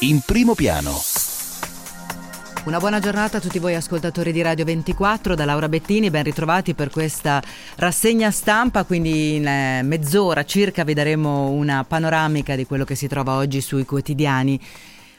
in primo piano. Una buona giornata a tutti voi ascoltatori di Radio 24 da Laura Bettini, ben ritrovati per questa rassegna stampa, quindi in eh, mezz'ora circa vi daremo una panoramica di quello che si trova oggi sui quotidiani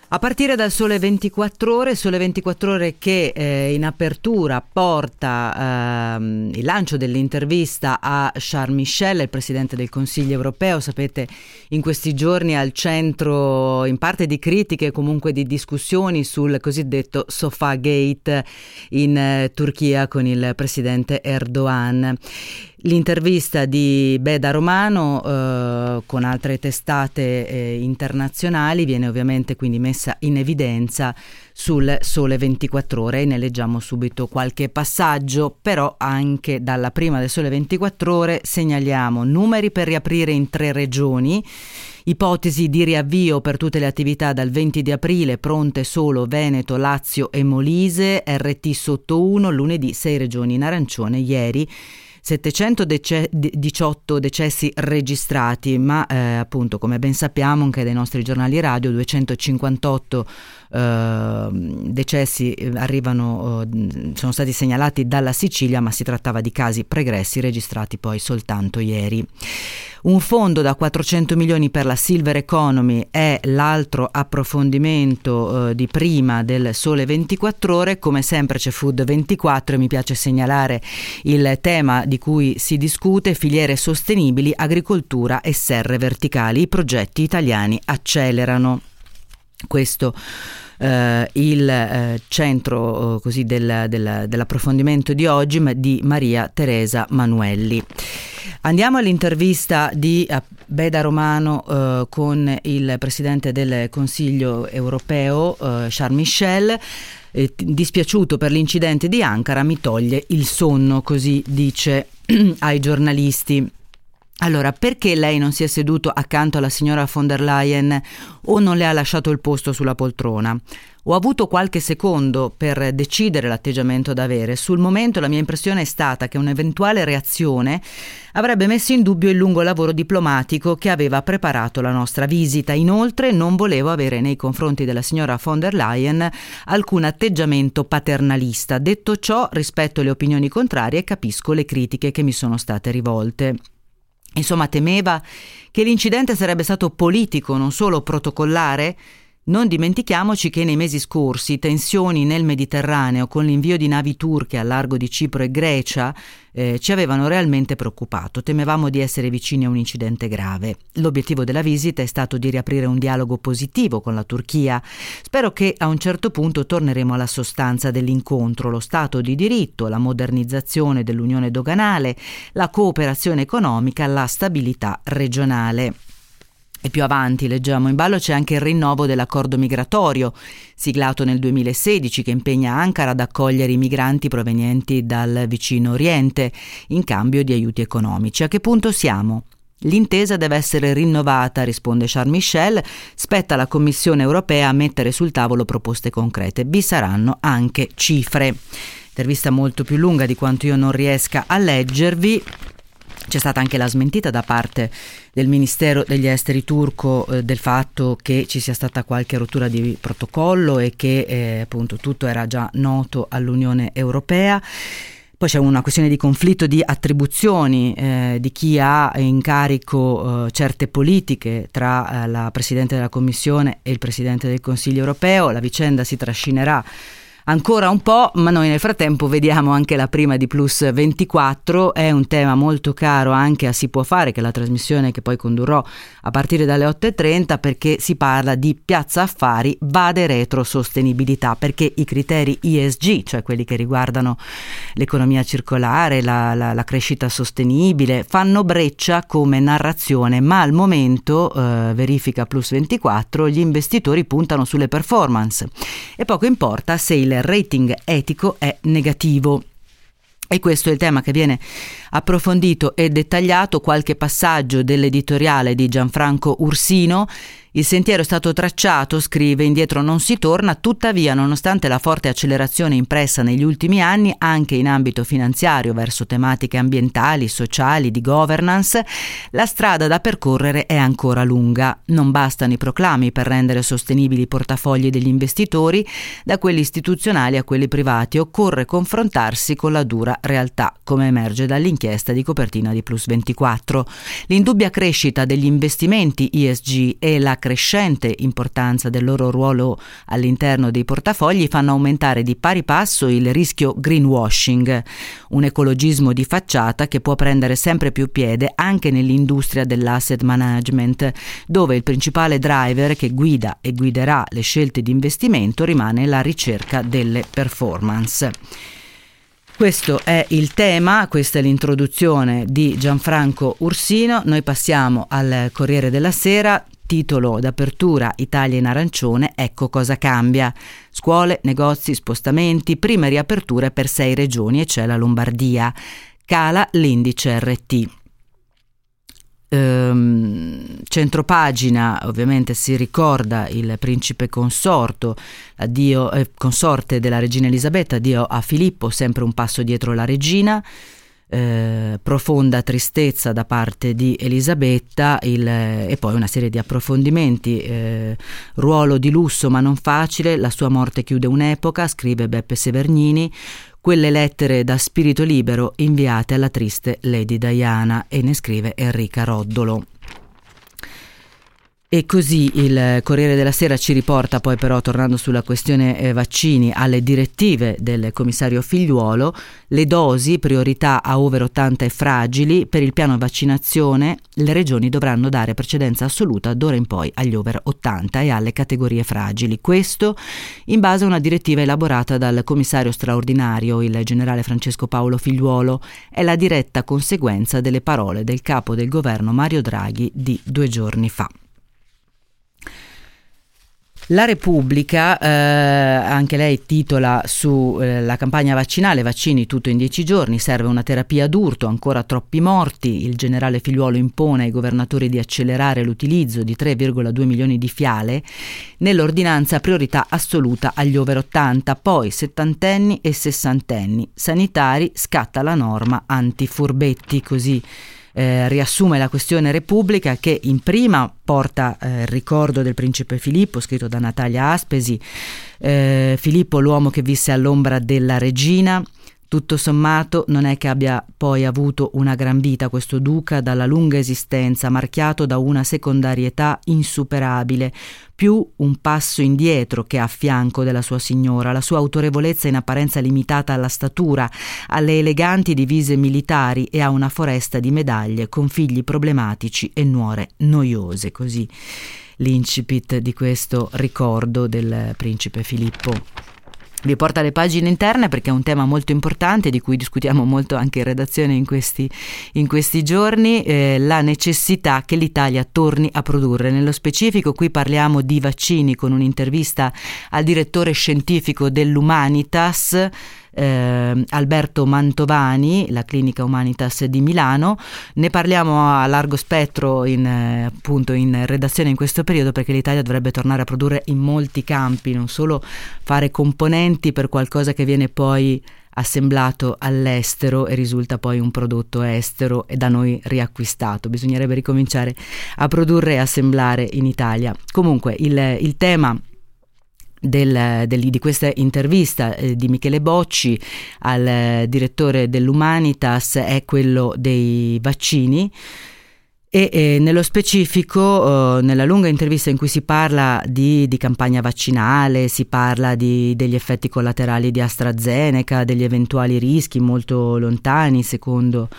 a partire dal Sole 24 Ore, Sole 24 Ore che eh, in apertura porta ehm, il lancio dell'intervista a Charles Michel, il Presidente del Consiglio europeo, sapete in questi giorni al centro in parte di critiche e comunque di discussioni sul cosiddetto Sofa Gate in eh, Turchia con il Presidente Erdogan. L'intervista di Beda Romano eh, con altre testate eh, internazionali viene ovviamente quindi messa in evidenza sul Sole 24 Ore e ne leggiamo subito qualche passaggio, però anche dalla prima del Sole 24 Ore segnaliamo numeri per riaprire in tre regioni. Ipotesi di riavvio per tutte le attività dal 20 di aprile, pronte solo Veneto, Lazio e Molise, RT sotto 1, lunedì 6 regioni in arancione, ieri 718 decessi registrati, ma eh, appunto come ben sappiamo anche dai nostri giornali radio 258 eh, decessi eh, arrivano, eh, sono stati segnalati dalla Sicilia, ma si trattava di casi pregressi registrati poi soltanto ieri. Un fondo da 400 milioni per la Silver Economy è l'altro approfondimento eh, di prima del Sole 24 ore. Come sempre c'è Food 24 e mi piace segnalare il tema di cui si discute, filiere sostenibili, agricoltura e serre verticali. I progetti italiani accelerano. Questo eh, il eh, centro eh, così del, del, dell'approfondimento di oggi di Maria Teresa Manuelli. Andiamo all'intervista di eh, Beda Romano eh, con il Presidente del Consiglio europeo Charles Michel. Dispiaciuto per l'incidente di Ankara mi toglie il sonno, così dice ai giornalisti. Allora, perché lei non si è seduto accanto alla signora von der Leyen o non le ha lasciato il posto sulla poltrona? Ho avuto qualche secondo per decidere l'atteggiamento da avere. Sul momento la mia impressione è stata che un'eventuale reazione avrebbe messo in dubbio il lungo lavoro diplomatico che aveva preparato la nostra visita. Inoltre non volevo avere nei confronti della signora von der Leyen alcun atteggiamento paternalista. Detto ciò, rispetto le opinioni contrarie e capisco le critiche che mi sono state rivolte. Insomma, temeva che l'incidente sarebbe stato politico, non solo protocollare? Non dimentichiamoci che nei mesi scorsi tensioni nel Mediterraneo con l'invio di navi turche al largo di Cipro e Grecia eh, ci avevano realmente preoccupato. Temevamo di essere vicini a un incidente grave. L'obiettivo della visita è stato di riaprire un dialogo positivo con la Turchia. Spero che a un certo punto torneremo alla sostanza dell'incontro, lo Stato di diritto, la modernizzazione dell'unione doganale, la cooperazione economica, la stabilità regionale. E più avanti leggiamo in ballo c'è anche il rinnovo dell'accordo migratorio, siglato nel 2016, che impegna Ankara ad accogliere i migranti provenienti dal vicino Oriente in cambio di aiuti economici. A che punto siamo? L'intesa deve essere rinnovata, risponde Charles Michel, spetta alla Commissione europea mettere sul tavolo proposte concrete. Vi saranno anche cifre. Intervista molto più lunga di quanto io non riesca a leggervi. C'è stata anche la smentita da parte del Ministero degli Esteri turco eh, del fatto che ci sia stata qualche rottura di protocollo e che eh, appunto tutto era già noto all'Unione Europea. Poi c'è una questione di conflitto di attribuzioni eh, di chi ha in carico eh, certe politiche tra eh, la Presidente della Commissione e il Presidente del Consiglio europeo. La vicenda si trascinerà ancora un po', ma noi nel frattempo vediamo anche la prima di Plus 24, è un tema molto caro anche a Si può fare, che è la trasmissione che poi condurrò a partire dalle 8.30 perché si parla di Piazza Affari Vade Retro Sostenibilità, perché i criteri ESG, cioè quelli che riguardano l'economia circolare, la, la, la crescita sostenibile, fanno breccia come narrazione, ma al momento, eh, verifica Plus 24, gli investitori puntano sulle performance. E poco importa se il rating etico è negativo. E questo è il tema che viene approfondito e dettagliato, qualche passaggio dell'editoriale di Gianfranco Ursino Il sentiero è stato tracciato, scrive, indietro non si torna, tuttavia nonostante la forte accelerazione impressa negli ultimi anni anche in ambito finanziario verso tematiche ambientali, sociali, di governance, la strada da percorrere è ancora lunga. Non bastano i proclami per rendere sostenibili i portafogli degli investitori, da quelli istituzionali a quelli privati, occorre confrontarsi con la dura realtà, come emerge dall'inchiesta di copertina di Plus 24. L'indubbia crescita degli investimenti ESG e la crescente importanza del loro ruolo all'interno dei portafogli fanno aumentare di pari passo il rischio greenwashing, un ecologismo di facciata che può prendere sempre più piede anche nell'industria dell'asset management, dove il principale driver che guida e guiderà le scelte di investimento rimane la ricerca delle performance. Questo è il tema, questa è l'introduzione di Gianfranco Ursino. Noi passiamo al Corriere della Sera. Titolo d'apertura Italia in arancione, ecco cosa cambia. Scuole, negozi, spostamenti, prime riaperture per sei regioni e c'è la Lombardia. Cala l'indice RT. Ehm, centropagina ovviamente si ricorda il principe consorto, addio, eh, consorte della regina Elisabetta, addio a Filippo, sempre un passo dietro la regina. Eh, profonda tristezza da parte di Elisabetta il, e poi una serie di approfondimenti. Eh, ruolo di lusso ma non facile, la sua morte chiude un'epoca, scrive Beppe Severnini, quelle lettere da spirito libero inviate alla triste Lady Diana e ne scrive Enrica Roddolo. E così il Corriere della Sera ci riporta poi però, tornando sulla questione eh, vaccini, alle direttive del commissario Figliuolo, le dosi, priorità a over 80 e fragili, per il piano vaccinazione le regioni dovranno dare precedenza assoluta d'ora in poi agli over 80 e alle categorie fragili. Questo in base a una direttiva elaborata dal commissario straordinario, il generale Francesco Paolo Figliuolo, è la diretta conseguenza delle parole del capo del governo Mario Draghi di due giorni fa. La Repubblica, eh, anche lei titola sulla eh, campagna vaccinale, vaccini tutto in dieci giorni, serve una terapia d'urto, ancora troppi morti, il generale Figliuolo impone ai governatori di accelerare l'utilizzo di 3,2 milioni di fiale, nell'ordinanza priorità assoluta agli over 80, poi settantenni e sessantenni, sanitari scatta la norma antifurbetti, così eh, riassume la questione Repubblica che in prima porta eh, il ricordo del principe Filippo scritto da Natalia Aspesi, eh, Filippo l'uomo che visse all'ombra della regina, tutto sommato non è che abbia poi avuto una gran vita questo duca dalla lunga esistenza, marchiato da una secondarietà insuperabile, più un passo indietro che a fianco della sua signora, la sua autorevolezza in apparenza limitata alla statura, alle eleganti divise militari e a una foresta di medaglie con figli problematici e nuore noiose, così l'incipit di questo ricordo del principe Filippo vi porta alle pagine interne perché è un tema molto importante di cui discutiamo molto anche in redazione in questi, in questi giorni, eh, la necessità che l'Italia torni a produrre. Nello specifico qui parliamo di vaccini con un'intervista al direttore scientifico dell'Humanitas eh, Alberto Mantovani, la clinica Humanitas di Milano. Ne parliamo a largo spettro in, eh, appunto in redazione in questo periodo perché l'Italia dovrebbe tornare a produrre in molti campi, non solo fare componenti per qualcosa che viene poi assemblato all'estero e risulta poi un prodotto estero e da noi riacquistato. Bisognerebbe ricominciare a produrre e assemblare in Italia. Comunque il, il tema del, del, di questa intervista eh, di Michele Bocci al eh, direttore dell'Humanitas è quello dei vaccini e eh, nello specifico, eh, nella lunga intervista in cui si parla di, di campagna vaccinale, si parla di, degli effetti collaterali di AstraZeneca, degli eventuali rischi molto lontani, secondo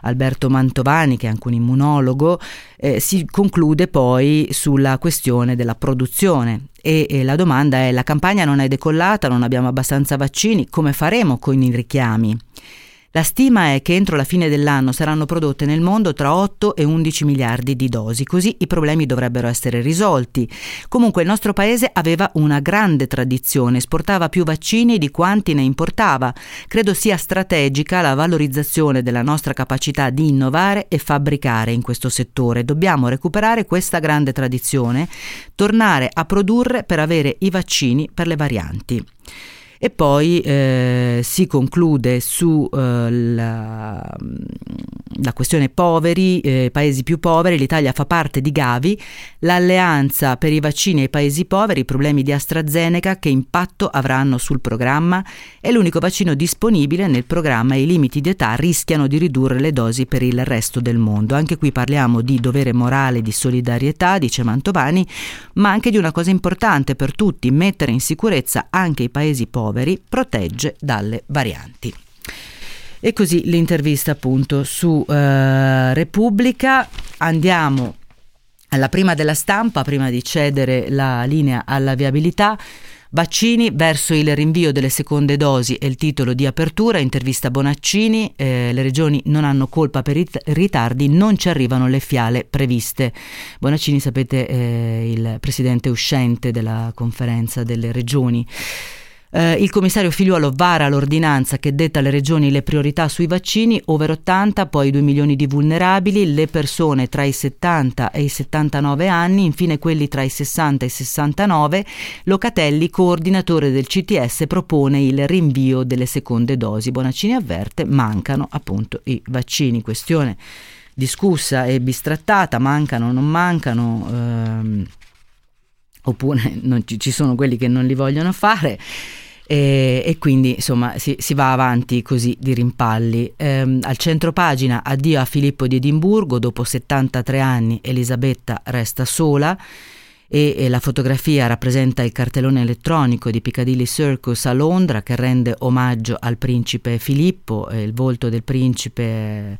Alberto Mantovani, che è anche un immunologo, eh, si conclude poi sulla questione della produzione. E, e la domanda è: la campagna non è decollata, non abbiamo abbastanza vaccini, come faremo con i richiami? La stima è che entro la fine dell'anno saranno prodotte nel mondo tra 8 e 11 miliardi di dosi, così i problemi dovrebbero essere risolti. Comunque il nostro paese aveva una grande tradizione, esportava più vaccini di quanti ne importava. Credo sia strategica la valorizzazione della nostra capacità di innovare e fabbricare in questo settore. Dobbiamo recuperare questa grande tradizione, tornare a produrre per avere i vaccini per le varianti. E poi eh, si conclude su eh, questione poveri, eh, paesi più poveri, l'Italia fa parte di Gavi, l'alleanza per i vaccini ai paesi poveri, i problemi di AstraZeneca, che impatto avranno sul programma, è l'unico vaccino disponibile nel programma e i limiti di età rischiano di ridurre le dosi per il resto del mondo. Anche qui parliamo di dovere morale, di solidarietà, dice Mantovani, ma anche di una cosa importante per tutti, mettere in sicurezza anche i paesi poveri poveri protegge dalle varianti. E così l'intervista appunto su eh, Repubblica. Andiamo alla prima della stampa, prima di cedere la linea alla viabilità. Vaccini verso il rinvio delle seconde dosi è il titolo di apertura, intervista Bonaccini, eh, le regioni non hanno colpa per i ritardi, non ci arrivano le fiale previste. Bonaccini sapete eh, il presidente uscente della conferenza delle regioni. Eh, il commissario Figliuolo vara l'ordinanza che detta alle regioni le priorità sui vaccini, over 80, poi 2 milioni di vulnerabili, le persone tra i 70 e i 79 anni, infine quelli tra i 60 e i 69. Locatelli, coordinatore del CTS, propone il rinvio delle seconde dosi. Bonaccini avverte, mancano appunto i vaccini. Questione discussa e bistrattata, mancano o non mancano. Ehm, oppure ci, ci sono quelli che non li vogliono fare. E, e, quindi insomma si, si, va avanti così di rimpalli. Ehm, al centro pagina addio a Filippo di Edimburgo, dopo 73 anni Elisabetta resta sola e, e, la fotografia rappresenta il cartellone elettronico di Piccadilly Circus a Londra che rende omaggio al principe Filippo, il volto del principe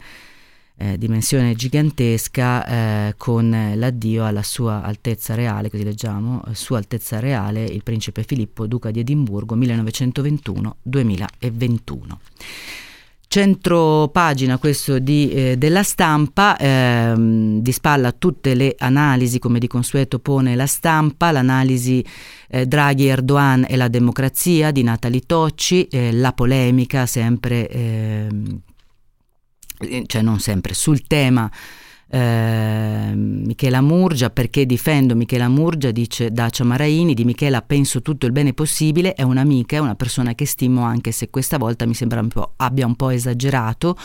eh, dimensione gigantesca eh, con l'addio alla sua altezza reale, così leggiamo, eh, sua altezza reale il principe Filippo, duca di Edimburgo 1921-2021. Centro pagina questo di, eh, della stampa, ehm, di spalla tutte le analisi come di consueto pone la stampa, l'analisi eh, Draghi, Erdogan e la democrazia di Natali Tocci, eh, la polemica sempre ehm, eh, cioè non sempre, sul tema eh, Michela Murgia, perché difendo Michela Murgia, dice Dacia Maraini, di Michela penso tutto il bene possibile, è un'amica, è una persona che stimo anche se questa volta mi sembra un abbia un po' esagerato,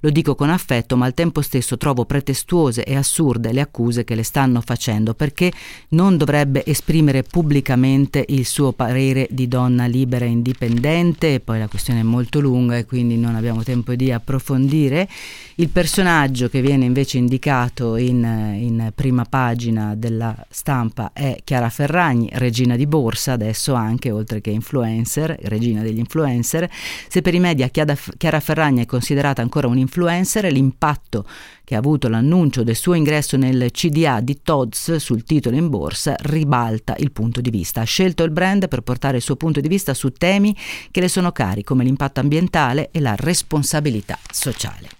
lo dico con affetto, ma al tempo stesso trovo pretestuose e assurde le accuse che le stanno facendo, perché non dovrebbe esprimere pubblicamente il suo parere di donna libera e indipendente, e poi la questione è molto lunga e quindi non abbiamo tempo di approfondire. Il personaggio che viene invece indicato in, in prima pagina della stampa è Chiara Ferragni, regina di borsa, adesso anche oltre che influencer, regina degli influencer. Se per i media Chiara Ferragni è considerata ancora un influencer, l'impatto che ha avuto l'annuncio del suo ingresso nel CDA di Todds sul titolo in borsa ribalta il punto di vista. Ha scelto il brand per portare il suo punto di vista su temi che le sono cari come l'impatto ambientale e la responsabilità sociale.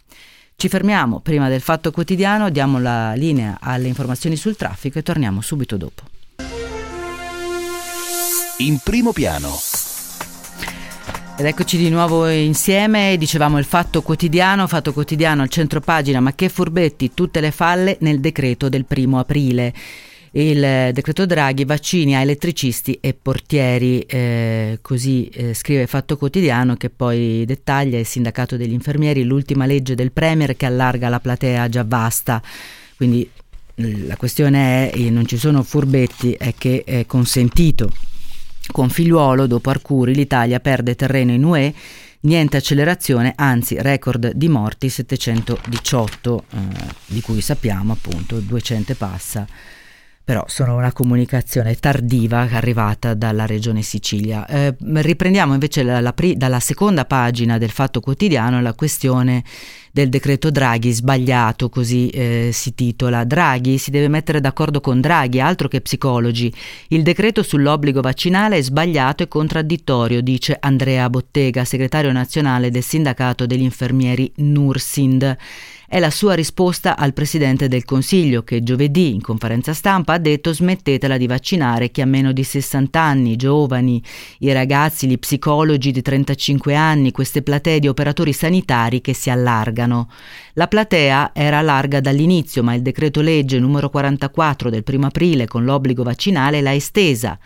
Ci fermiamo prima del fatto quotidiano, diamo la linea alle informazioni sul traffico e torniamo subito dopo. In primo piano. Ed eccoci di nuovo insieme, dicevamo il fatto quotidiano, fatto quotidiano al centro pagina, ma che furbetti, tutte le falle nel decreto del primo aprile il decreto Draghi, vaccini a elettricisti e portieri, eh, così eh, scrive Fatto Quotidiano che poi dettaglia il sindacato degli infermieri, l'ultima legge del Premier che allarga la platea già vasta, quindi la questione è non ci sono furbetti, è che è consentito. Con figliuolo, dopo Arcuri, l'Italia perde terreno in UE niente accelerazione, anzi record di morti 718, eh, di cui sappiamo appunto 200 passa però sono una comunicazione tardiva arrivata dalla regione Sicilia. Eh, riprendiamo invece la, la, dalla seconda pagina del Fatto Quotidiano la questione del decreto Draghi sbagliato, così eh, si titola. Draghi si deve mettere d'accordo con Draghi, altro che psicologi. Il decreto sull'obbligo vaccinale è sbagliato e contraddittorio, dice Andrea Bottega, segretario nazionale del sindacato degli infermieri Nursind. È la sua risposta al Presidente del Consiglio che giovedì in conferenza stampa ha detto smettetela di vaccinare chi ha meno di 60 anni, i giovani, i ragazzi, gli psicologi di 35 anni, queste platee di operatori sanitari che si allargano. La platea era larga dall'inizio, ma il decreto legge numero 44 del 1 aprile con l'obbligo vaccinale l'ha estesa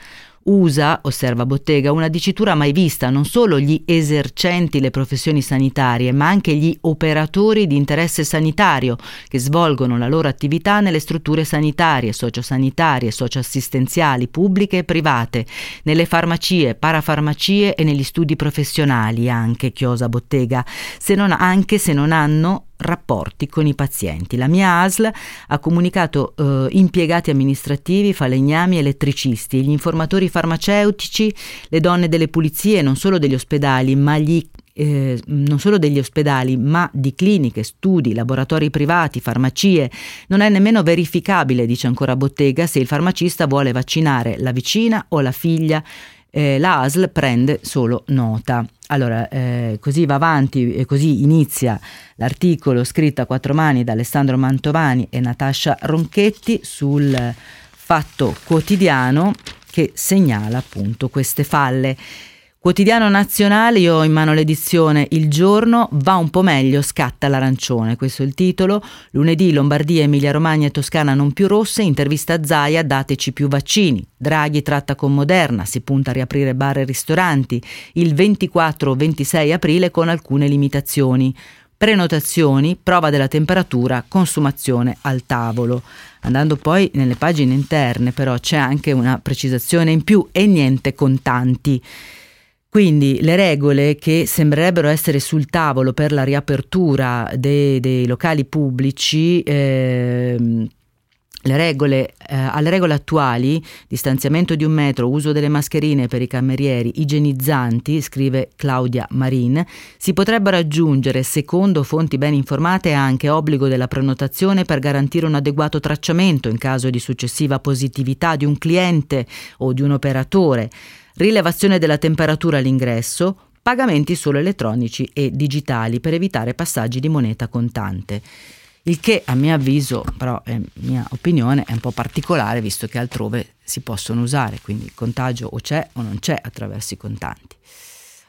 usa, osserva Bottega, una dicitura mai vista, non solo gli esercenti le professioni sanitarie, ma anche gli operatori di interesse sanitario che svolgono la loro attività nelle strutture sanitarie, sociosanitarie, socioassistenziali, pubbliche e private, nelle farmacie, parafarmacie e negli studi professionali anche, chiosa Bottega, se non, anche se non hanno rapporti con i pazienti. La mia ASL ha comunicato eh, impiegati amministrativi, falegnami, elettricisti, gli informatori farmaceutici, le donne delle pulizie, non solo degli ospedali, ma gli eh, non solo degli ospedali, ma di cliniche, studi, laboratori privati, farmacie. Non è nemmeno verificabile, dice ancora Bottega, se il farmacista vuole vaccinare la vicina o la figlia. Eh, la ASL prende solo nota. Allora, eh, così va avanti e così inizia l'articolo scritto a quattro mani da Alessandro Mantovani e Natascia Ronchetti sul Fatto Quotidiano che segnala appunto queste falle. Quotidiano nazionale, io ho in mano l'edizione Il giorno, va un po' meglio, scatta l'arancione, questo è il titolo. Lunedì Lombardia, Emilia Romagna e Toscana non più rosse, intervista a Zaia, dateci più vaccini. Draghi tratta con Moderna, si punta a riaprire bar e ristoranti il 24-26 aprile con alcune limitazioni. Prenotazioni, prova della temperatura, consumazione al tavolo. Andando poi nelle pagine interne però c'è anche una precisazione in più e niente contanti. Quindi le regole che sembrerebbero essere sul tavolo per la riapertura dei, dei locali pubblici eh, le regole, eh, alle regole attuali, distanziamento di un metro, uso delle mascherine per i camerieri, igienizzanti, scrive Claudia Marin, si potrebbero aggiungere, secondo fonti ben informate, anche obbligo della prenotazione per garantire un adeguato tracciamento in caso di successiva positività di un cliente o di un operatore rilevazione della temperatura all'ingresso, pagamenti solo elettronici e digitali per evitare passaggi di moneta contante. Il che a mio avviso, però è mia opinione, è un po' particolare visto che altrove si possono usare, quindi il contagio o c'è o non c'è attraverso i contanti.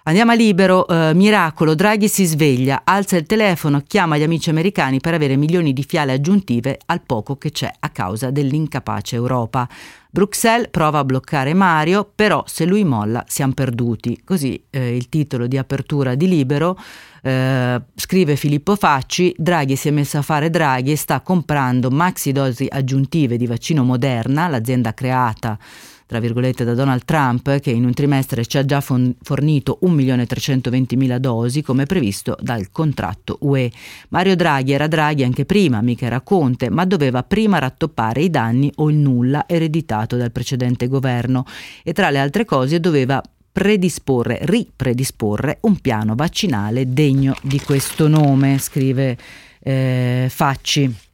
Andiamo a libero, eh, miracolo, Draghi si sveglia, alza il telefono, chiama gli amici americani per avere milioni di fiale aggiuntive al poco che c'è a causa dell'incapace Europa. Bruxelles prova a bloccare Mario, però se lui molla siamo perduti. Così eh, il titolo di apertura di Libero eh, scrive Filippo Facci, Draghi si è messo a fare Draghi e sta comprando maxi dosi aggiuntive di vaccino Moderna, l'azienda creata tra virgolette, da Donald Trump, che in un trimestre ci ha già fornito 1.320.000 dosi, come previsto dal contratto UE. Mario Draghi era Draghi anche prima, mica era Conte, ma doveva prima rattoppare i danni o il nulla ereditato dal precedente governo e tra le altre cose doveva predisporre, ripredisporre un piano vaccinale degno di questo nome, scrive eh, Facci.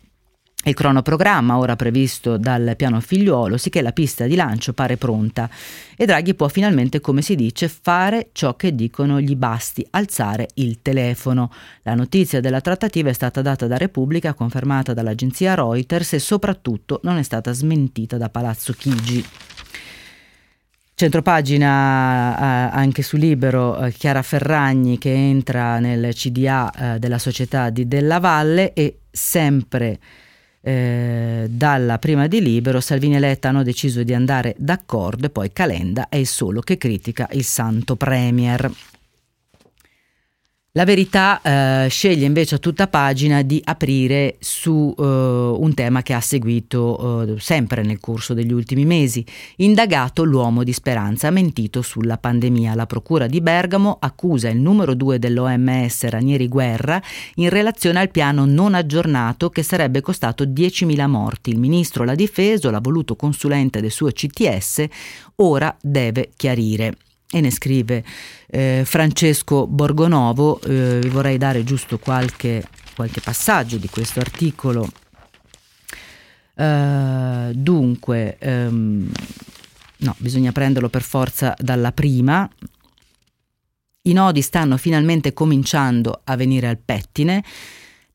Il cronoprogramma ora previsto dal piano figliuolo, sicché la pista di lancio pare pronta e Draghi può finalmente, come si dice, fare ciò che dicono gli basti, alzare il telefono. La notizia della trattativa è stata data da Repubblica, confermata dall'agenzia Reuters e soprattutto non è stata smentita da Palazzo Chigi. Centropagina eh, anche su Libero, eh, Chiara Ferragni che entra nel CDA eh, della società di Della Valle e sempre eh, dalla prima di Libero Salvini e Letta hanno deciso di andare d'accordo e poi Calenda è il solo che critica il santo Premier. La verità eh, sceglie invece a tutta pagina di aprire su eh, un tema che ha seguito eh, sempre nel corso degli ultimi mesi. Indagato l'uomo di speranza, ha mentito sulla pandemia. La Procura di Bergamo accusa il numero due dell'OMS Ranieri Guerra in relazione al piano non aggiornato che sarebbe costato 10.000 morti. Il ministro l'ha difeso, l'ha voluto consulente del suo CTS, ora deve chiarire e ne scrive eh, Francesco Borgonovo. Eh, vi vorrei dare giusto qualche, qualche passaggio di questo articolo. Uh, dunque, um, no, bisogna prenderlo per forza dalla prima. I nodi stanno finalmente cominciando a venire al pettine.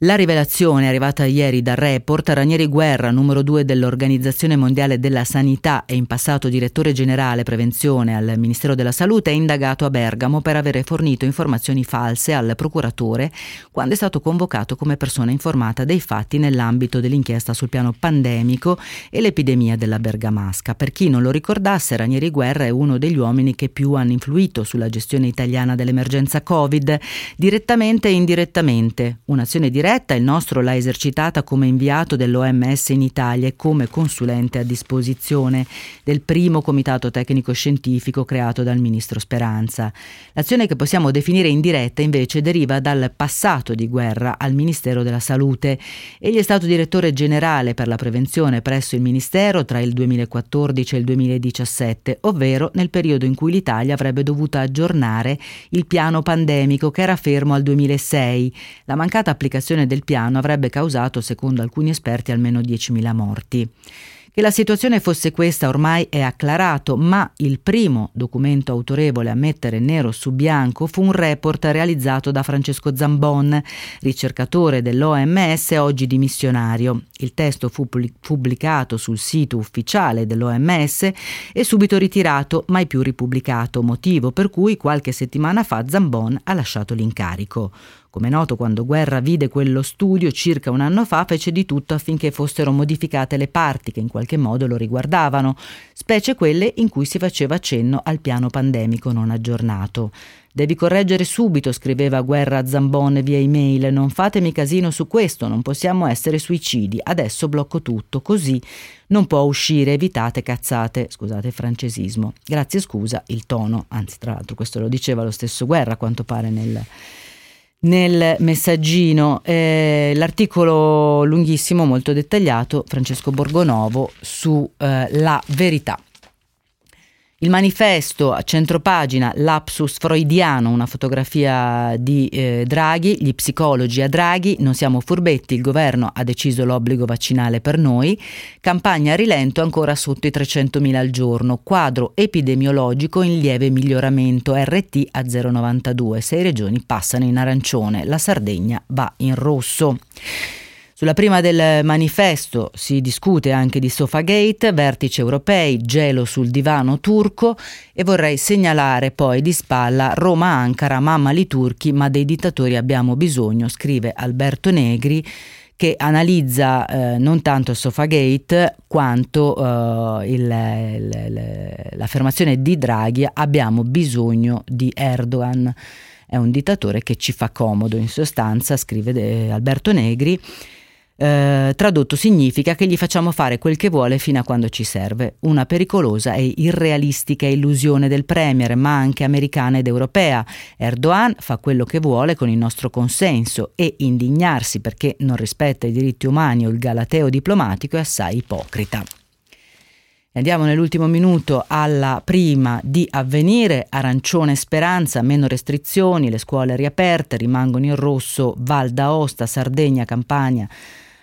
La rivelazione arrivata ieri dal report, Ranieri Guerra, numero 2 dell'Organizzazione Mondiale della Sanità e in passato direttore generale prevenzione al Ministero della Salute, è indagato a Bergamo per avere fornito informazioni false al procuratore quando è stato convocato come persona informata dei fatti nell'ambito dell'inchiesta sul piano pandemico e l'epidemia della Bergamasca. Per chi non lo ricordasse, Ranieri Guerra è uno degli uomini che più hanno influito sulla gestione italiana dell'emergenza Covid, direttamente e indirettamente. Un'azione diretta diretta, il nostro l'ha esercitata come inviato dell'OMS in Italia e come consulente a disposizione del primo comitato tecnico scientifico creato dal ministro Speranza. L'azione che possiamo definire indiretta invece deriva dal passato di guerra al Ministero della Salute. Egli è stato direttore generale per la prevenzione presso il Ministero tra il 2014 e il 2017, ovvero nel periodo in cui l'Italia avrebbe dovuto aggiornare il piano pandemico che era fermo al 2006. La mancata applicazione l'esecuzione del piano avrebbe causato, secondo alcuni esperti, almeno 10.000 morti. Che la situazione fosse questa ormai è acclarato, ma il primo documento autorevole a mettere nero su bianco fu un report realizzato da Francesco Zambon, ricercatore dell'OMS oggi dimissionario. Il testo fu pubblicato sul sito ufficiale dell'OMS e subito ritirato, mai più ripubblicato, motivo per cui qualche settimana fa Zambon ha lasciato l'incarico. Come noto, quando Guerra vide quello studio circa un anno fa, fece di tutto affinché fossero modificate le parti che in qualche modo lo riguardavano, specie quelle in cui si faceva cenno al piano pandemico non aggiornato. Devi correggere subito, scriveva Guerra a Zambon via email. Non fatemi casino su questo, non possiamo essere suicidi. Adesso blocco tutto, così non può uscire, evitate cazzate. Scusate francesismo. Grazie, scusa, il tono. Anzi, tra l'altro, questo lo diceva lo stesso Guerra, a quanto pare nel nel messaggino eh, l'articolo lunghissimo, molto dettagliato, Francesco Borgonovo su eh, la verità. Il manifesto a centropagina, lapsus freudiano, una fotografia di eh, Draghi, gli psicologi a Draghi, non siamo furbetti, il governo ha deciso l'obbligo vaccinale per noi, campagna a rilento ancora sotto i 300.000 al giorno, quadro epidemiologico in lieve miglioramento, RT a 0,92, sei regioni passano in arancione, la Sardegna va in rosso. Sulla prima del manifesto si discute anche di Sofagate, vertici europei, gelo sul divano turco e vorrei segnalare poi di spalla Roma-Ankara, mamma li turchi, ma dei dittatori abbiamo bisogno, scrive Alberto Negri che analizza eh, non tanto Sofagate quanto eh, il, il, l'affermazione di Draghi abbiamo bisogno di Erdogan. È un dittatore che ci fa comodo, in sostanza, scrive eh, Alberto Negri. Eh, tradotto significa che gli facciamo fare quel che vuole fino a quando ci serve. Una pericolosa e irrealistica illusione del Premier, ma anche americana ed europea. Erdogan fa quello che vuole con il nostro consenso e indignarsi perché non rispetta i diritti umani o il galateo diplomatico è assai ipocrita. Andiamo nell'ultimo minuto alla prima di avvenire, arancione speranza, meno restrizioni, le scuole riaperte, rimangono in rosso Val d'Aosta, Sardegna, Campania,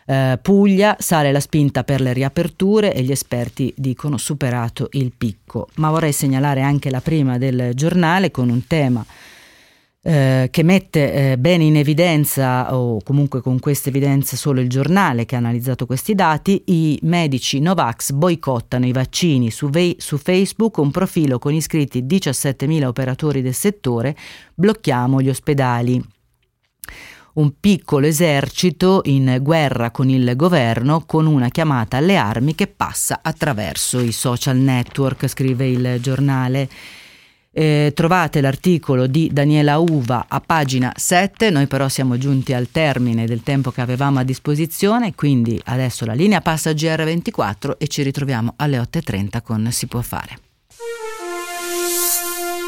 eh, Puglia sale la spinta per le riaperture e gli esperti dicono superato il picco. Ma vorrei segnalare anche la prima del giornale con un tema eh, che mette eh, bene in evidenza, o comunque con questa evidenza solo il giornale che ha analizzato questi dati, i medici Novax boicottano i vaccini. Su, ve- su Facebook un profilo con iscritti 17.000 operatori del settore, blocchiamo gli ospedali un piccolo esercito in guerra con il governo con una chiamata alle armi che passa attraverso i social network, scrive il giornale. Eh, trovate l'articolo di Daniela Uva a pagina 7, noi però siamo giunti al termine del tempo che avevamo a disposizione, quindi adesso la linea passa a GR24 e ci ritroviamo alle 8.30 con Si può fare.